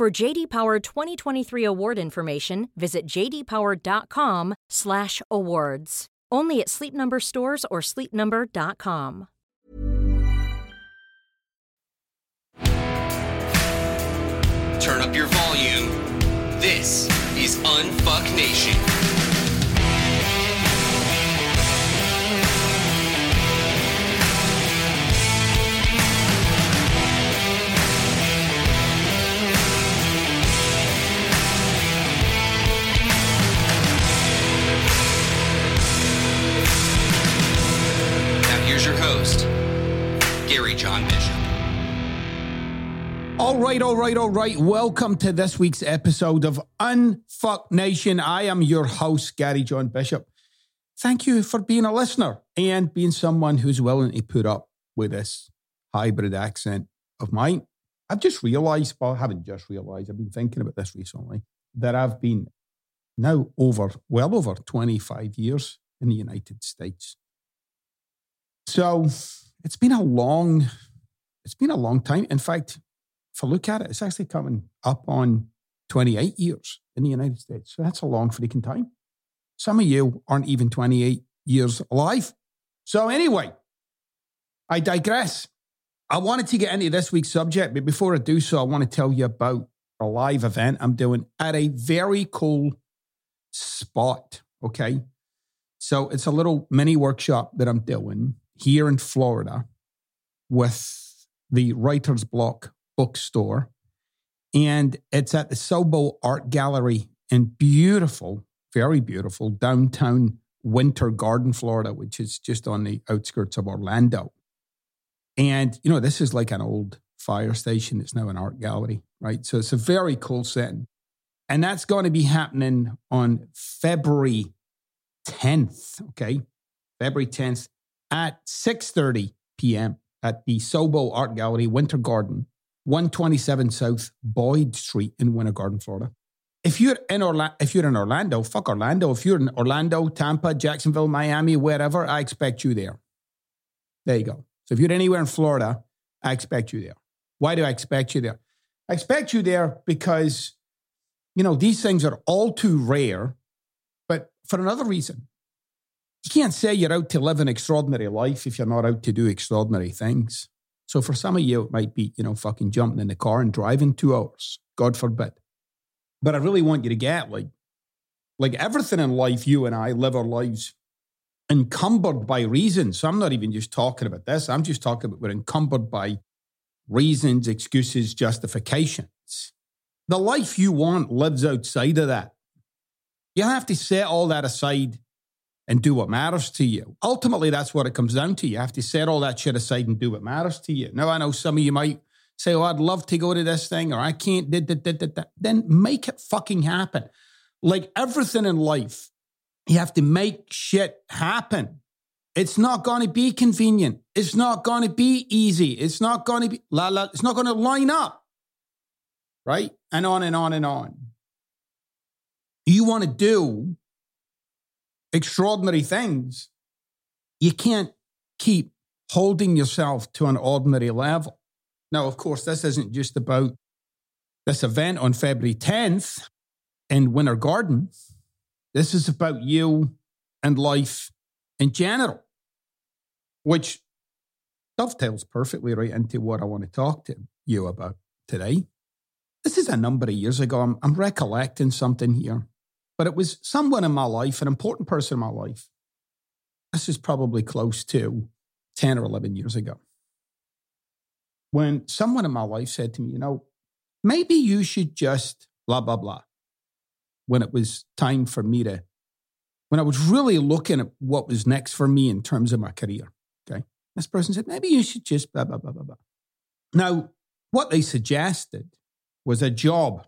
For JD Power 2023 award information, visit jdpower.com/awards. Only at Sleep Number stores or sleepnumber.com. Turn up your volume. This is Unfuck Nation. Right, all right, all right. Welcome to this week's episode of Unfuck Nation. I am your host, Gary John Bishop. Thank you for being a listener and being someone who's willing to put up with this hybrid accent of mine. I've just realized, well, I haven't just realized, I've been thinking about this recently, that I've been now over, well over 25 years in the United States. So it's been a long, it's been a long time. In fact, if I look at it, it's actually coming up on 28 years in the United States. So that's a long freaking time. Some of you aren't even 28 years alive. So, anyway, I digress. I wanted to get into this week's subject, but before I do so, I want to tell you about a live event I'm doing at a very cool spot. Okay. So, it's a little mini workshop that I'm doing here in Florida with the Writer's Block bookstore. And it's at the Sobo Art Gallery in beautiful, very beautiful downtown Winter Garden, Florida, which is just on the outskirts of Orlando. And, you know, this is like an old fire station. It's now an art gallery, right? So it's a very cool setting. And that's going to be happening on February 10th, okay? February 10th at 6.30 p.m. at the Sobo Art Gallery, Winter Garden, 127 South Boyd Street in Winter Garden, Florida. If you're in Orlando, if you're in Orlando, fuck Orlando. If you're in Orlando, Tampa, Jacksonville, Miami, wherever, I expect you there. There you go. So if you're anywhere in Florida, I expect you there. Why do I expect you there? I expect you there because, you know, these things are all too rare, but for another reason. You can't say you're out to live an extraordinary life if you're not out to do extraordinary things. So for some of you, it might be, you know, fucking jumping in the car and driving two hours. God forbid. But I really want you to get like, like everything in life, you and I live our lives encumbered by reasons. So I'm not even just talking about this. I'm just talking about we're encumbered by reasons, excuses, justifications. The life you want lives outside of that. You have to set all that aside and do what matters to you. Ultimately, that's what it comes down to. You have to set all that shit aside and do what matters to you. Now, I know some of you might say, oh, I'd love to go to this thing, or I can't, da, da, da, then make it fucking happen. Like everything in life, you have to make shit happen. It's not going to be convenient. It's not going to be easy. It's not going to be, la, la, it's not going to line up. Right? And on and on and on. You want to do extraordinary things, you can't keep holding yourself to an ordinary level. Now, of course, this isn't just about this event on February 10th in Winter Garden. This is about you and life in general, which dovetails perfectly right into what I want to talk to you about today. This is a number of years ago. I'm, I'm recollecting something here but it was someone in my life, an important person in my life. This is probably close to 10 or 11 years ago. When someone in my life said to me, you know, maybe you should just blah, blah, blah. When it was time for me to, when I was really looking at what was next for me in terms of my career. Okay. This person said, maybe you should just blah, blah, blah, blah, blah. Now, what they suggested was a job.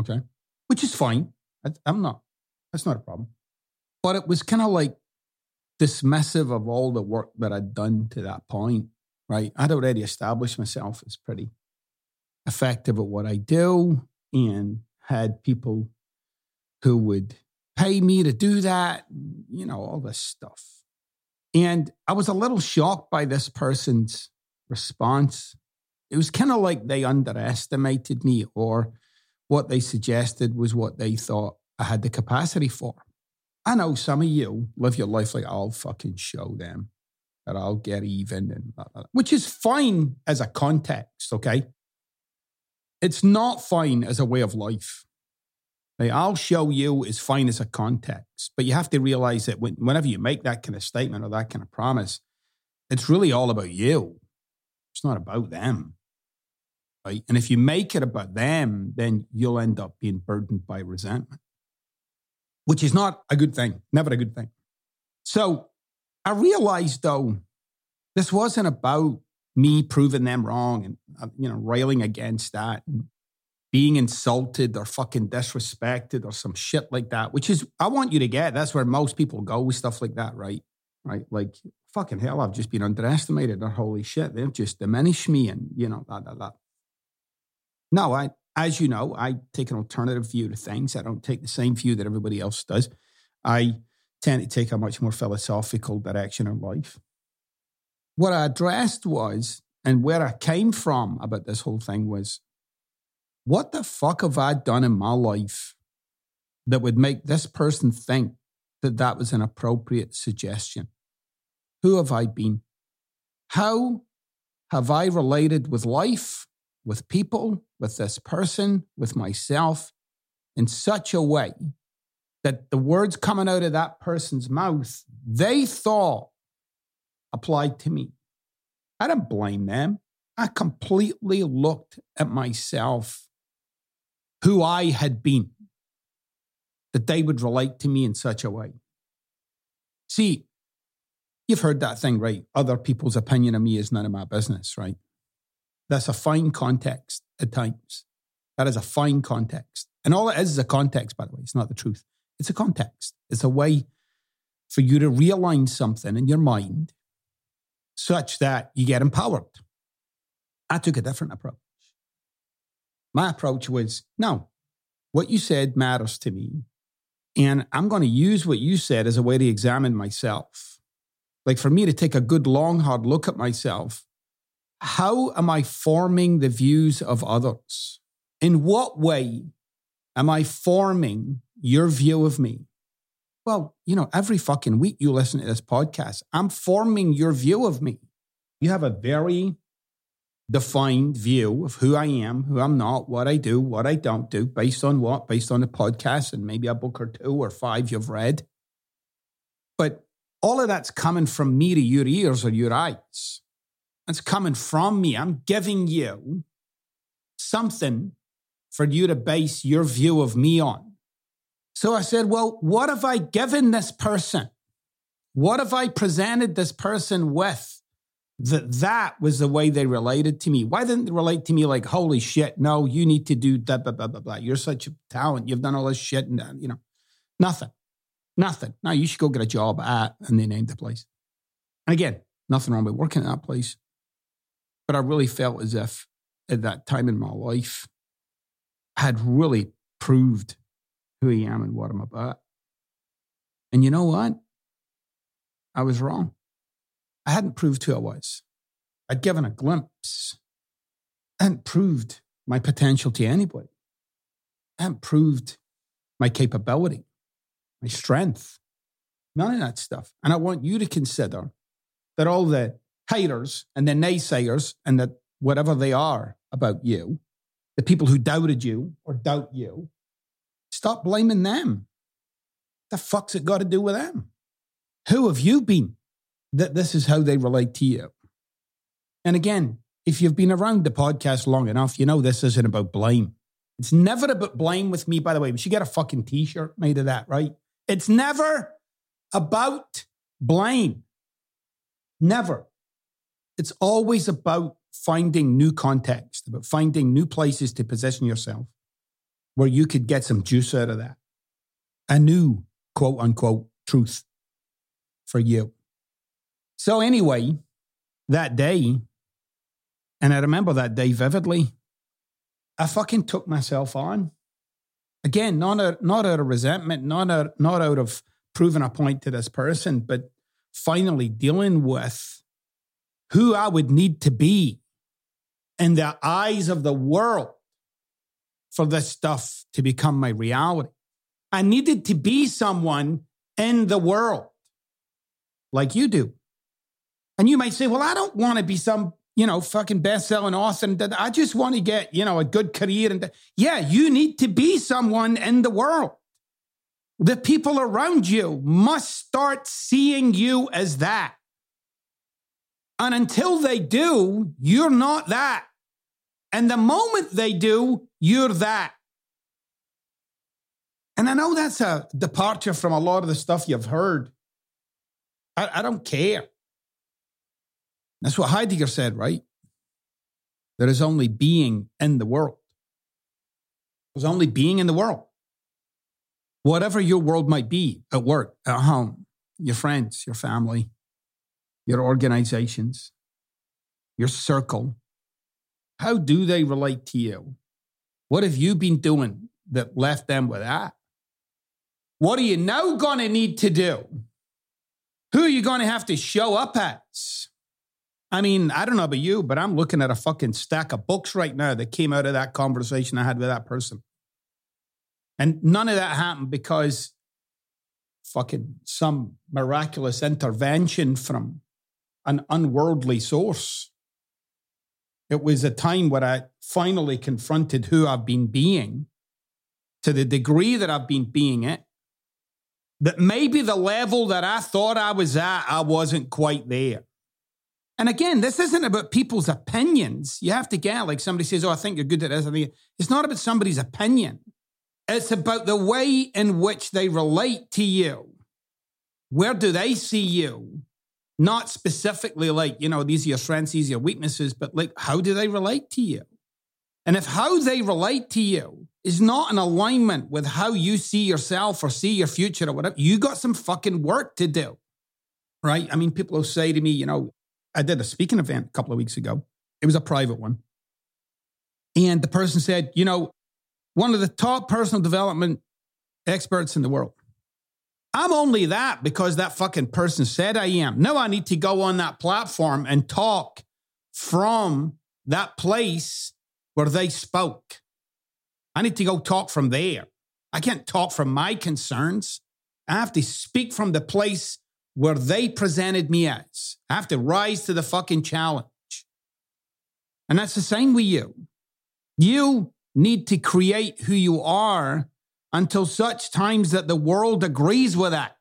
Okay which is fine. I, I'm not, that's not a problem. But it was kind of like dismissive of all the work that I'd done to that point, right? I'd already established myself as pretty effective at what I do and had people who would pay me to do that, you know, all this stuff. And I was a little shocked by this person's response. It was kind of like they underestimated me, or what they suggested was what they thought I had the capacity for. I know some of you live your life like I'll fucking show them that I'll get even, and blah, blah, blah, which is fine as a context, okay? It's not fine as a way of life. Like, I'll show you is fine as a context, but you have to realize that when, whenever you make that kind of statement or that kind of promise, it's really all about you. It's not about them. Right? And if you make it about them, then you'll end up being burdened by resentment, which is not a good thing, never a good thing. So I realized though, this wasn't about me proving them wrong and uh, you know railing against that and being insulted or fucking disrespected or some shit like that which is i want you to get. That's where most people go with stuff like that right? Right? Like fucking hell i've just been underestimated. Or holy shit. They've just diminished me and you know that that that no i as you know i take an alternative view to things i don't take the same view that everybody else does i tend to take a much more philosophical direction in life what I addressed was, and where I came from about this whole thing was, what the fuck have I done in my life that would make this person think that that was an appropriate suggestion? Who have I been? How have I related with life, with people, with this person, with myself in such a way that the words coming out of that person's mouth, they thought applied to me. I didn't blame them. I completely looked at myself, who I had been, that they would relate to me in such a way. See, you've heard that thing, right? Other people's opinion of me is none of my business, right? That's a fine context at times. That is a fine context. And all it is is a context, by the way. It's not the truth. It's a context. It's a way for you to realign something in your mind such that you get empowered. I took a different approach. My approach was no, what you said matters to me. And I'm going to use what you said as a way to examine myself. Like for me to take a good, long, hard look at myself. How am I forming the views of others? In what way am I forming your view of me? Well, you know, every fucking week you listen to this podcast, I'm forming your view of me. You have a very defined view of who I am, who I'm not, what I do, what I don't do, based on what? Based on the podcast and maybe a book or two or five you've read. But all of that's coming from me to your ears or your eyes. It's coming from me. I'm giving you something for you to base your view of me on. So I said, well, what have I given this person? What have I presented this person with? That that was the way they related to me. Why didn't they relate to me like, holy shit, no, you need to do that, blah, blah, blah, blah. You're such a talent. You've done all this shit and, uh, you know, nothing, nothing. Now you should go get a job at, and they named the place. And again, nothing wrong with working at that place. But I really felt as if at that time in my life, I had really proved who I am and what I'm about. And you know what? I was wrong. I hadn't proved who I was. I'd given a glimpse. I hadn't proved my potential to anybody. I hadn't proved my capability, my strength, none of that stuff. And I want you to consider that all the haters and the naysayers and that whatever they are about you, the people who doubted you or doubt you, Stop blaming them. The fuck's it got to do with them? Who have you been that this is how they relate to you? And again, if you've been around the podcast long enough, you know this isn't about blame. It's never about blame with me, by the way. We should get a fucking t shirt made of that, right? It's never about blame. Never. It's always about finding new context, about finding new places to position yourself where you could get some juice out of that. A new quote unquote truth for you. So, anyway, that day, and I remember that day vividly, I fucking took myself on. Again, not out, not out of resentment, not not out of proving a point to this person, but finally dealing with who I would need to be in the eyes of the world for this stuff to become my reality. I needed to be someone in the world like you do. And you might say, well, I don't want to be some, you know, fucking best-selling author. I just want to get, you know, a good career. And yeah, you need to be someone in the world. The people around you must start seeing you as that. And until they do, you're not that. And the moment they do, you're that. And I know that's a departure from a lot of the stuff you've heard. I, I don't care. That's what Heidegger said, right? There is only being in the world. There's only being in the world. Whatever your world might be at work, at home, your friends, your family, your organizations, your circle, how do they relate to you? What have you been doing that left them with that? What are you now going to need to do? Who are you going to have to show up as? I mean, I don't know about you, but I'm looking at a fucking stack of books right now that came out of that conversation I had with that person. And none of that happened because fucking some miraculous intervention from an unworldly source. It was a time where I finally confronted who I've been being to the degree that I've been being it. That maybe the level that I thought I was at, I wasn't quite there. And again, this isn't about people's opinions. You have to get like somebody says, Oh, I think you're good at this. I think it's not about somebody's opinion. It's about the way in which they relate to you. Where do they see you? Not specifically like, you know, these are your strengths, these are your weaknesses, but like, how do they relate to you? And if how they relate to you is not in alignment with how you see yourself or see your future or whatever, you got some fucking work to do. Right? I mean, people will say to me, you know, I did a speaking event a couple of weeks ago. It was a private one. And the person said, you know, one of the top personal development experts in the world. I'm only that because that fucking person said I am. Now I need to go on that platform and talk from that place where they spoke. I need to go talk from there. I can't talk from my concerns. I have to speak from the place where they presented me as. I have to rise to the fucking challenge. And that's the same with you. You need to create who you are until such times that the world agrees with that.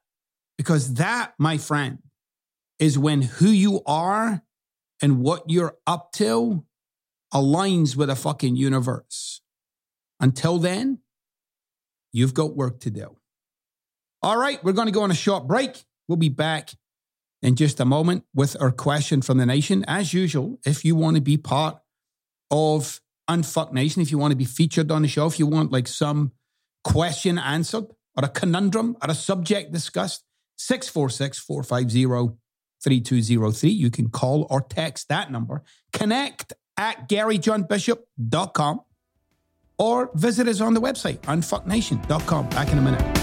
Because that, my friend, is when who you are and what you're up to aligns with the fucking universe. Until then, you've got work to do. All right, we're going to go on a short break. We'll be back in just a moment with our question from the nation. As usual, if you want to be part of Unfuck Nation, if you want to be featured on the show, if you want like some question answered or a conundrum or a subject discussed, 646 450 3203. You can call or text that number. Connect at GaryJohnBishop.com or visit us on the website, unfucknation.com. Back in a minute.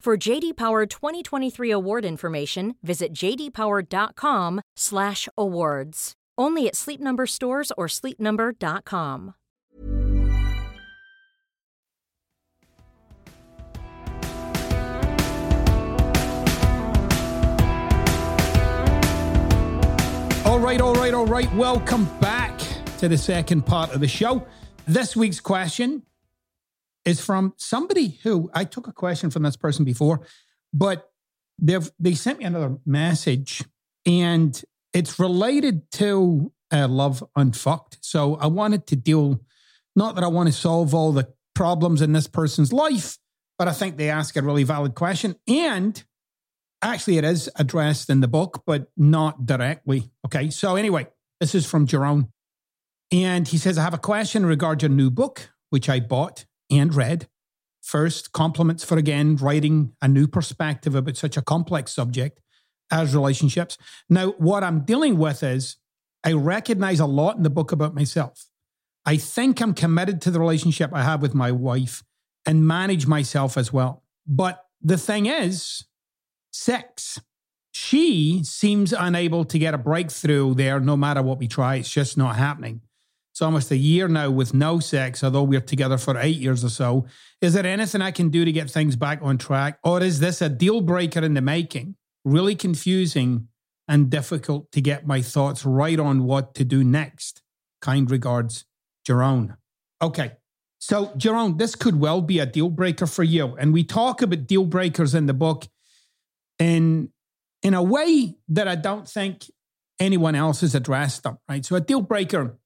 For JD Power 2023 award information, visit jdpower.com/awards. Only at Sleep Number stores or sleepnumber.com. all right, all right, all right. Welcome back to the second part of the show. This week's question is from somebody who I took a question from this person before, but they've they sent me another message and it's related to uh, love unfucked. So I wanted to deal, not that I want to solve all the problems in this person's life, but I think they ask a really valid question. And actually, it is addressed in the book, but not directly. Okay. So anyway, this is from Jerome. And he says, I have a question regarding your new book, which I bought and read. First, compliments for again writing a new perspective about such a complex subject as relationships. Now, what I'm dealing with is I recognize a lot in the book about myself. I think I'm committed to the relationship I have with my wife and manage myself as well. But the thing is, sex. She seems unable to get a breakthrough there no matter what we try. It's just not happening. It's almost a year now with no sex, although we're together for eight years or so. Is there anything I can do to get things back on track? Or is this a deal breaker in the making? Really confusing and difficult to get my thoughts right on what to do next. Kind regards, Jerome. Okay. So, Jerome, this could well be a deal breaker for you. And we talk about deal breakers in the book in, in a way that I don't think anyone else has addressed them, right? So, a deal breaker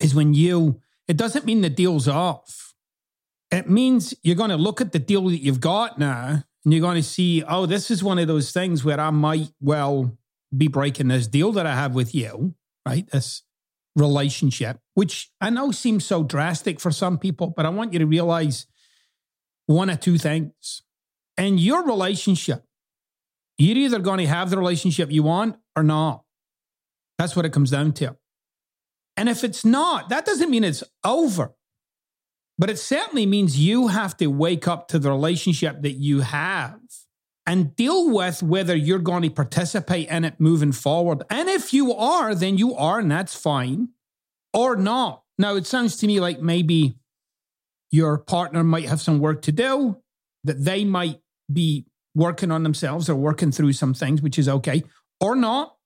is when you, it doesn't mean the deal's off. It means you're going to look at the deal that you've got now and you're going to see, oh, this is one of those things where I might well be breaking this deal that I have with you, right? This relationship, which I know seems so drastic for some people, but I want you to realize one or two things. In your relationship, you're either going to have the relationship you want or not. That's what it comes down to. And if it's not, that doesn't mean it's over. But it certainly means you have to wake up to the relationship that you have and deal with whether you're going to participate in it moving forward. And if you are, then you are, and that's fine, or not. Now, it sounds to me like maybe your partner might have some work to do, that they might be working on themselves or working through some things, which is okay, or not.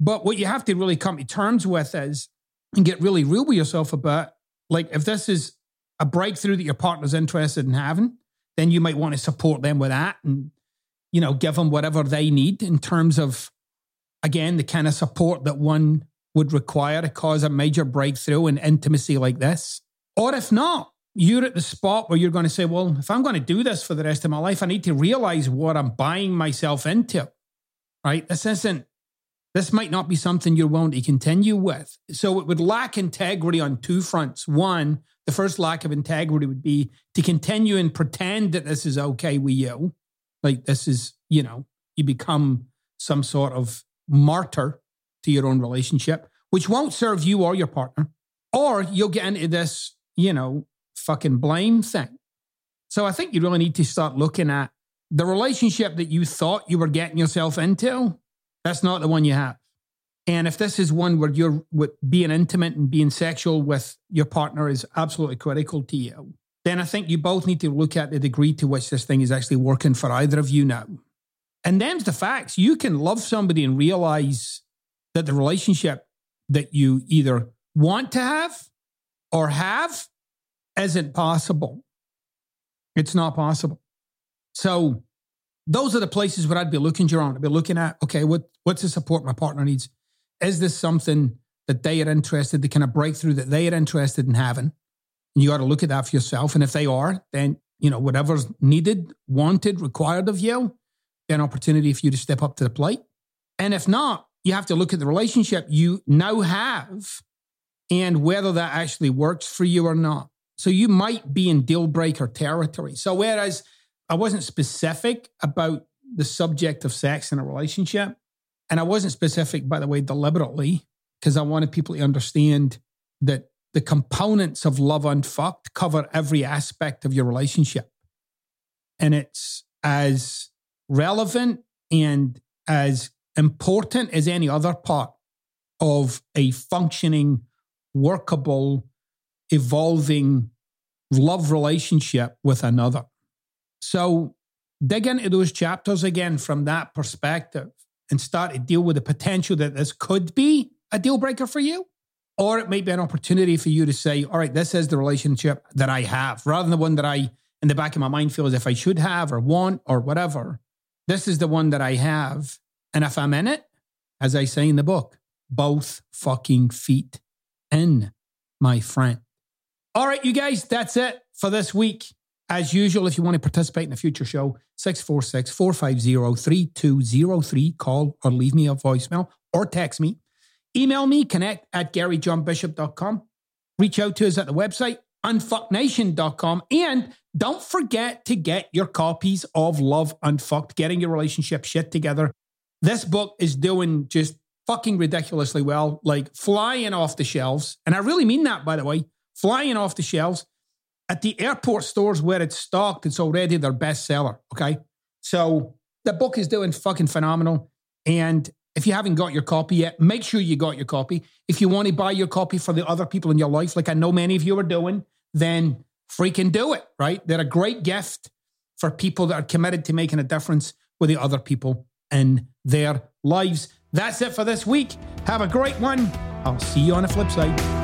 But what you have to really come to terms with is and get really real with yourself about like if this is a breakthrough that your partner's interested in having, then you might want to support them with that and you know give them whatever they need in terms of again the kind of support that one would require to cause a major breakthrough in intimacy like this. Or if not, you're at the spot where you're going to say, well, if I'm going to do this for the rest of my life, I need to realize what I'm buying myself into. Right? This isn't this might not be something you're willing to continue with. So it would lack integrity on two fronts. One, the first lack of integrity would be to continue and pretend that this is okay with you. Like this is, you know, you become some sort of martyr to your own relationship, which won't serve you or your partner. Or you'll get into this, you know, fucking blame thing. So I think you really need to start looking at the relationship that you thought you were getting yourself into that's not the one you have. And if this is one where you're being intimate and being sexual with your partner is absolutely critical to you, then I think you both need to look at the degree to which this thing is actually working for either of you now. And them's the facts. You can love somebody and realize that the relationship that you either want to have or have isn't possible. It's not possible. So those are the places where I'd be looking, Jerome. I'd be looking at, okay, what what's the support my partner needs? Is this something that they are interested, the kind of breakthrough that they are interested in having? And you got to look at that for yourself. And if they are, then you know whatever's needed, wanted, required of you, an opportunity for you to step up to the plate. And if not, you have to look at the relationship you now have and whether that actually works for you or not. So you might be in deal breaker territory. So whereas I wasn't specific about the subject of sex in a relationship. And I wasn't specific, by the way, deliberately, because I wanted people to understand that the components of love unfucked cover every aspect of your relationship. And it's as relevant and as important as any other part of a functioning, workable, evolving love relationship with another. So dig into those chapters again from that perspective and start to deal with the potential that this could be a deal breaker for you. Or it may be an opportunity for you to say, all right, this is the relationship that I have, rather than the one that I, in the back of my mind, feel as if I should have or want or whatever. This is the one that I have. And if I'm in it, as I say in the book, both fucking feet in, my friend. All right, you guys, that's it for this week. As usual, if you want to participate in a future show, 646 450 3203. Call or leave me a voicemail or text me. Email me, connect at garyjohnbishop.com. Reach out to us at the website, unfucknation.com. And don't forget to get your copies of Love Unfucked, Getting Your Relationship Shit Together. This book is doing just fucking ridiculously well, like flying off the shelves. And I really mean that, by the way, flying off the shelves. At the airport stores where it's stocked, it's already their bestseller. Okay. So the book is doing fucking phenomenal. And if you haven't got your copy yet, make sure you got your copy. If you want to buy your copy for the other people in your life, like I know many of you are doing, then freaking do it, right? They're a great gift for people that are committed to making a difference with the other people in their lives. That's it for this week. Have a great one. I'll see you on the flip side.